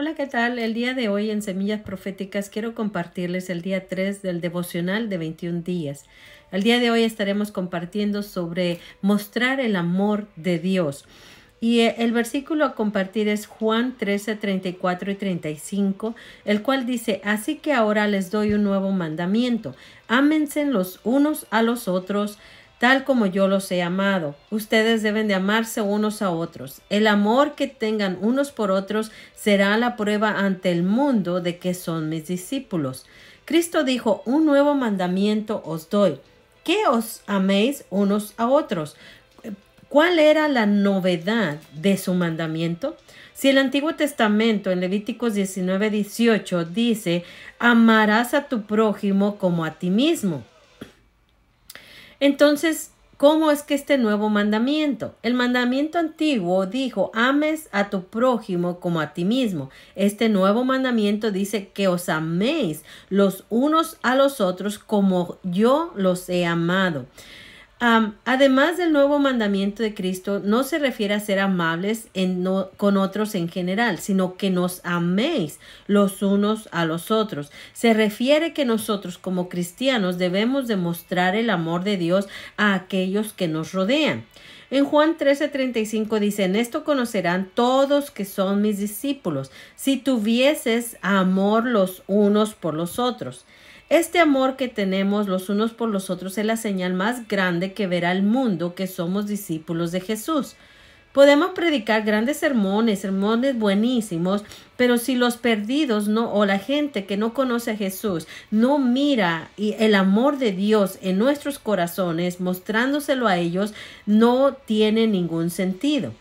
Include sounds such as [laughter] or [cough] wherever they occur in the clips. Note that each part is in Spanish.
Hola, ¿qué tal? El día de hoy en Semillas Proféticas quiero compartirles el día 3 del devocional de 21 días. El día de hoy estaremos compartiendo sobre mostrar el amor de Dios. Y eh, el versículo a compartir es Juan 13, 34 y 35, el cual dice, así que ahora les doy un nuevo mandamiento, ámense los unos a los otros, tal como yo los he amado. Ustedes deben de amarse unos a otros. El amor que tengan unos por otros será la prueba ante el mundo de que son mis discípulos. Cristo dijo, un nuevo mandamiento os doy, que os améis unos a otros. ¿Cuál era la novedad de su mandamiento? Si el Antiguo Testamento en Levíticos 19, 18 dice, amarás a tu prójimo como a ti mismo. Entonces, ¿cómo es que este nuevo mandamiento? El mandamiento antiguo dijo, ames a tu prójimo como a ti mismo. Este nuevo mandamiento dice que os améis los unos a los otros como yo los he amado además del nuevo mandamiento de Cristo, no se refiere a ser amables con otros en general, sino que nos améis los unos a los otros. Se refiere que nosotros como cristianos debemos demostrar el amor de Dios a aquellos que nos rodean. En Juan 13:35 dice, en esto conocerán todos que son mis discípulos, si tuvieses amor los unos por los otros. Este amor que tenemos los unos por los otros es la señal más grande que verá el mundo que somos discípulos de Jesús. Podemos predicar grandes sermones, sermones buenísimos, pero si los perdidos no o la gente que no conoce a Jesús no mira el amor de Dios en nuestros corazones, mostrándoselo a ellos, no tiene ningún sentido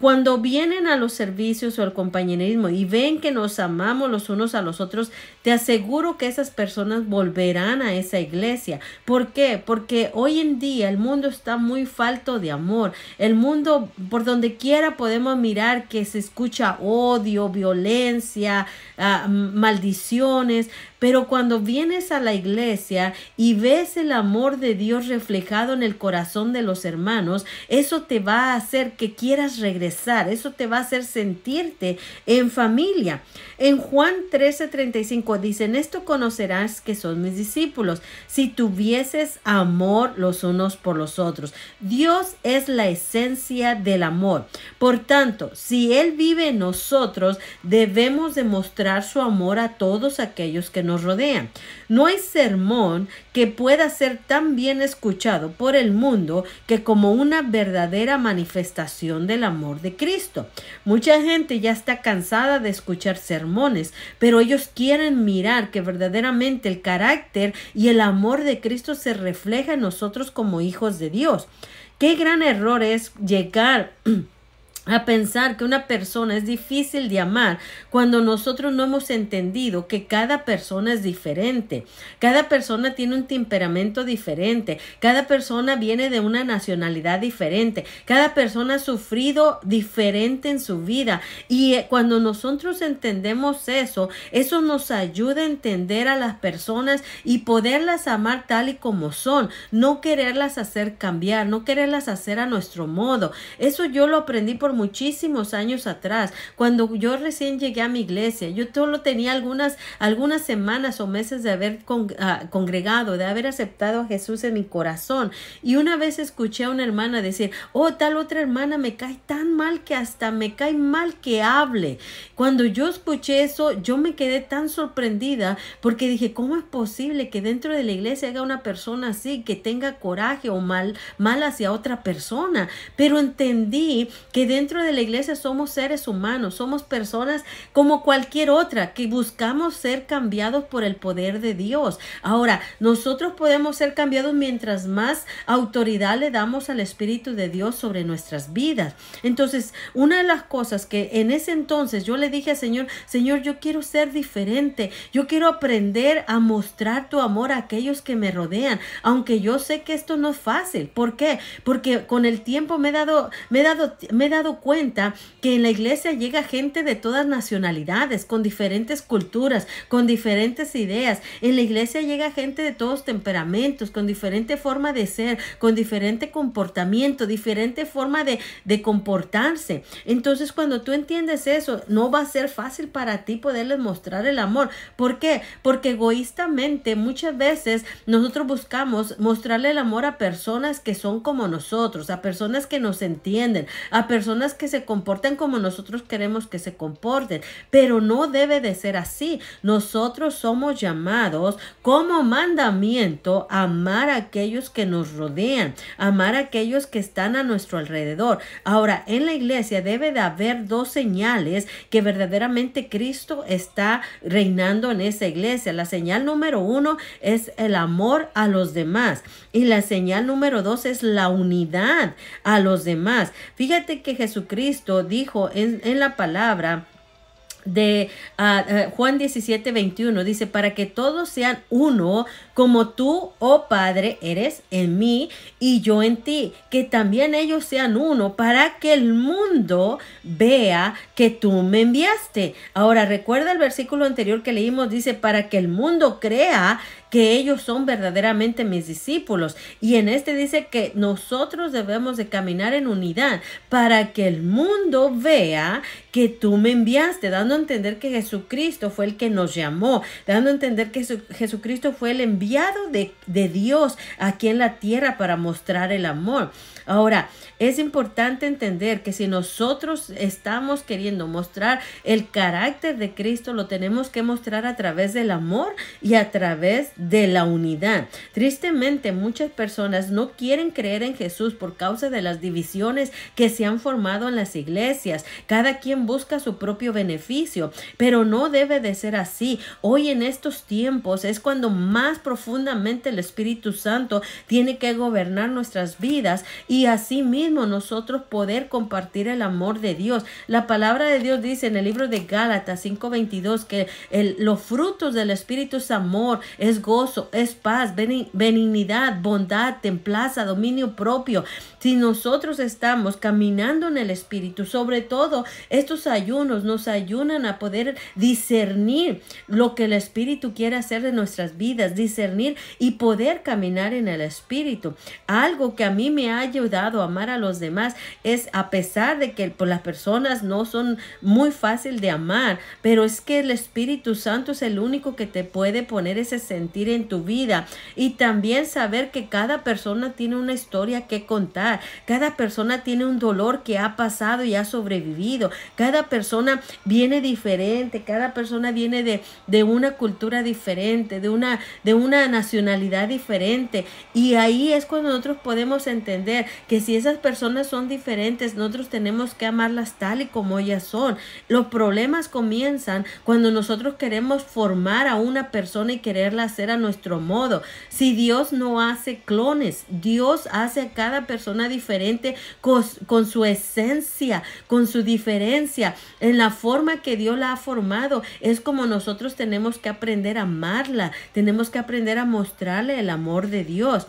cuando vienen a los servicios o al compañerismo y ven que nos amamos los unos a los otros, te aseguro que esas personas volverán a esa iglesia. ¿Por qué? Porque hoy en día el mundo está muy falto de amor. El mundo, por donde quiera podemos mirar que se escucha odio, violencia, ah, maldiciones, pero cuando vienes a la iglesia y ves el amor de Dios reflejado en el corazón de los hermanos, eso te va a hacer que quieras regresar, eso te va a hacer sentirte en familia. En Juan 13:35 dicen, esto conocerás que son mis discípulos, si tuvieses amor los unos por los otros. Dios es la esencia del amor. Por tanto, si Él vive en nosotros, debemos demostrar su amor a todos aquellos que nos rodean. No hay sermón que pueda ser tan bien escuchado por el mundo que como una verdadera manifestación del amor de Cristo. Mucha gente ya está cansada de escuchar sermones, pero ellos quieren mirar que verdaderamente el carácter y el amor de Cristo se refleja en nosotros como hijos de Dios. Qué gran error es llegar [clears throat] a pensar que una persona es difícil de amar cuando nosotros no hemos entendido que cada persona es diferente, cada persona tiene un temperamento diferente, cada persona viene de una nacionalidad diferente, cada persona ha sufrido diferente en su vida. Y eh, cuando nosotros entendemos eso, eso nos ayuda a entender a las personas y poderlas amar tal y como son, no quererlas hacer cambiar, no quererlas hacer a nuestro modo. Eso yo lo aprendí por muchísimos años atrás, cuando yo recién llegué a mi iglesia. Yo solo tenía algunas, algunas semanas o meses de haber ah, congregado, de haber aceptado a Jesús en mi corazón. Y una vez escuché a una hermana decir, oh, tal otra hermana me cae tan mal que hasta me cae mal que hable. Cuando yo escuché eso, yo me quedé tan sorprendida porque dije, ¿cómo es posible que dentro de la iglesia haga una persona así, que tenga coraje o mal, mal hacia otra persona? Pero entendí que dentro de la iglesia somos seres humanos, somos personas como cualquier otra que buscamos ser cambiados por el poder de Dios. Ahora, nosotros podemos ser cambiados mientras más autoridad le damos al Espíritu de Dios sobre nuestras vidas. Entonces, una de las cosas que en ese entonces yo le dije al Señor, Señor, yo quiero ser diferente, yo quiero aprender a mostrar tu amor a aquellos que me rodean, aunque yo sé que esto no es fácil. ¿Por qué? Porque con el tiempo me he dado, me he dado, me he dado cuenta que en la iglesia llega gente de todas nacionalidades, con diferentes culturas, con diferentes ideas. En la iglesia llega gente de todos temperamentos, con diferente forma de ser, con diferente comportamiento, diferente forma de, de comportarse. Entonces, cuando tú entiendes eso, no va a ser fácil para ti poderles mostrar el amor. ¿Por qué? Porque egoístamente muchas veces nosotros buscamos mostrarle el amor a personas que son como nosotros, a personas que nos entienden, a personas que se comportan como nosotros queremos que se comporten. Pero no debe de ser así. Nosotros somos llamados como mandamiento a amar a aquellos que nos rodean, amar a aquellos que están a nuestro alrededor. Ahora, en la iglesia debe de haber dos señales que verdaderamente Cristo está reinando en esa iglesia. La señal número uno es el amor a los demás y la señal número dos es la unidad a los demás. Fíjate que Jesucristo dijo en, la palabra, de uh, Juan 17, 21, dice, para que todos sean uno, como tú, oh Padre, eres en mí y yo en ti, que también ellos sean uno, para que el mundo vea que tú me enviaste. Ahora, recuerda el versículo anterior que leímos, dice, para que el mundo crea que ellos son verdaderamente mis discípulos. Y en este dice que nosotros debemos de caminar en unidad para que el mundo vea que tú me enviaste, dando a entender que Jesucristo fue el que nos llamó, dando a entender que Jesucristo fue el enviado de, de Dios aquí en la tierra para mostrar el amor. Ahora, es importante entender que si nosotros estamos queriendo mostrar el carácter de Cristo, lo tenemos que mostrar a través del amor y a través de la unidad. Tristemente, muchas personas no quieren creer en Jesús por causa de las divisiones que se han formado en las iglesias. Cada quien busca su propio beneficio, pero no debe de ser así. Hoy en estos tiempos es cuando más profundamente el Espíritu Santo tiene que gobernar nuestras vidas y así mismo nosotros poder compartir el amor de Dios. La palabra de Dios dice en el libro de Gálatas 5:22 que el, los frutos del Espíritu es amor, es gozo, es paz, benignidad, bondad, templaza, dominio propio. Si nosotros estamos caminando en el Espíritu, sobre todo estos ayunos nos ayudan a poder discernir lo que el Espíritu quiere hacer de nuestras vidas, discernir y poder caminar en el Espíritu. Algo que a mí me ha ayudado a amar a los demás es a pesar de que pues, las personas no son muy fácil de amar, pero es que el Espíritu Santo es el único que te puede poner ese sentir en tu vida. Y también saber que cada persona tiene una historia que contar, cada persona tiene un dolor que ha pasado y ha sobrevivido, cada persona viene diferente, cada persona viene de, de una cultura diferente, de una, de una nacionalidad diferente. Y ahí es cuando nosotros podemos entender que si esas personas son diferentes, nosotros tenemos que amarlas tal y como ellas son. Los problemas comienzan cuando nosotros queremos formar a una persona y quererla hacer a nuestro modo. Si Dios no hace clones, Dios hace a cada persona diferente con, con su esencia, con su diferencia, en la forma que Dios la ha formado. Es como nosotros tenemos que aprender a amarla, tenemos que aprender a mostrarle el amor de Dios.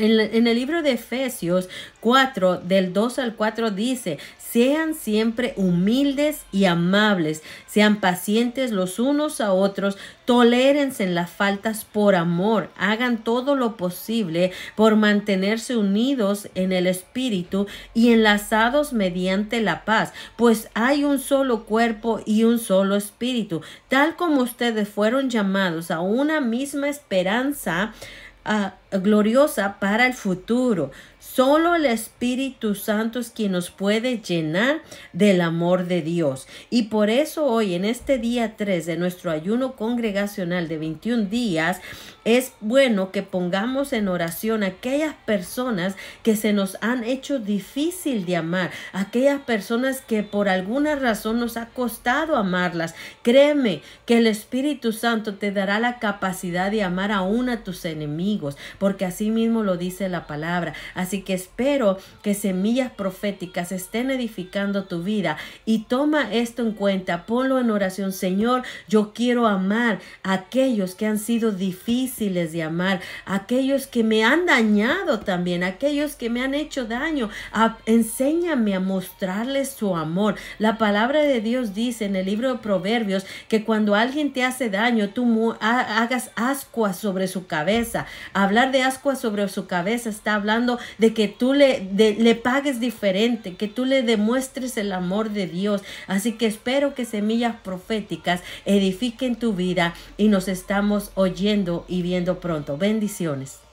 En, el libro de Efesios 4, del 2 al 4 dice, sean siempre humildes y amables, sean pacientes los unos a otros, tolérense en las faltas por amor, hagan todo lo posible por mantenerse unidos en el espíritu y enlazados mediante la paz, pues hay un solo cuerpo y un solo espíritu, tal como ustedes fueron llamados a una misma esperanza gloriosa para el futuro. Solo el Espíritu Santo es quien nos puede llenar del amor de Dios. Y por eso hoy, en este día 3 de nuestro ayuno congregacional de 21 días, es bueno que pongamos en oración a aquellas personas que se nos han hecho difícil de amar, aquellas personas que por alguna razón nos ha costado amarlas. Créeme que el Espíritu Santo te dará la capacidad de amar aún a tus enemigos, porque así mismo lo dice la palabra. Así que espero que semillas proféticas estén edificando tu vida y toma esto en cuenta, ponlo en oración, Señor, yo quiero amar a aquellos que han sido difíciles de amar, aquellos que me han dañado también, aquellos que me han hecho daño. enséñame a mostrarles su amor. La palabra de Dios dice en el libro de Proverbios que cuando alguien te hace daño, tú hagas ascuas sobre su cabeza. Hablar de ascuas sobre su cabeza está hablando de que tú le, le pagues diferente, que tú le demuestres el amor de Dios. Así que espero que semillas proféticas edifiquen tu vida y nos estamos oyendo y viendo pronto. Bendiciones.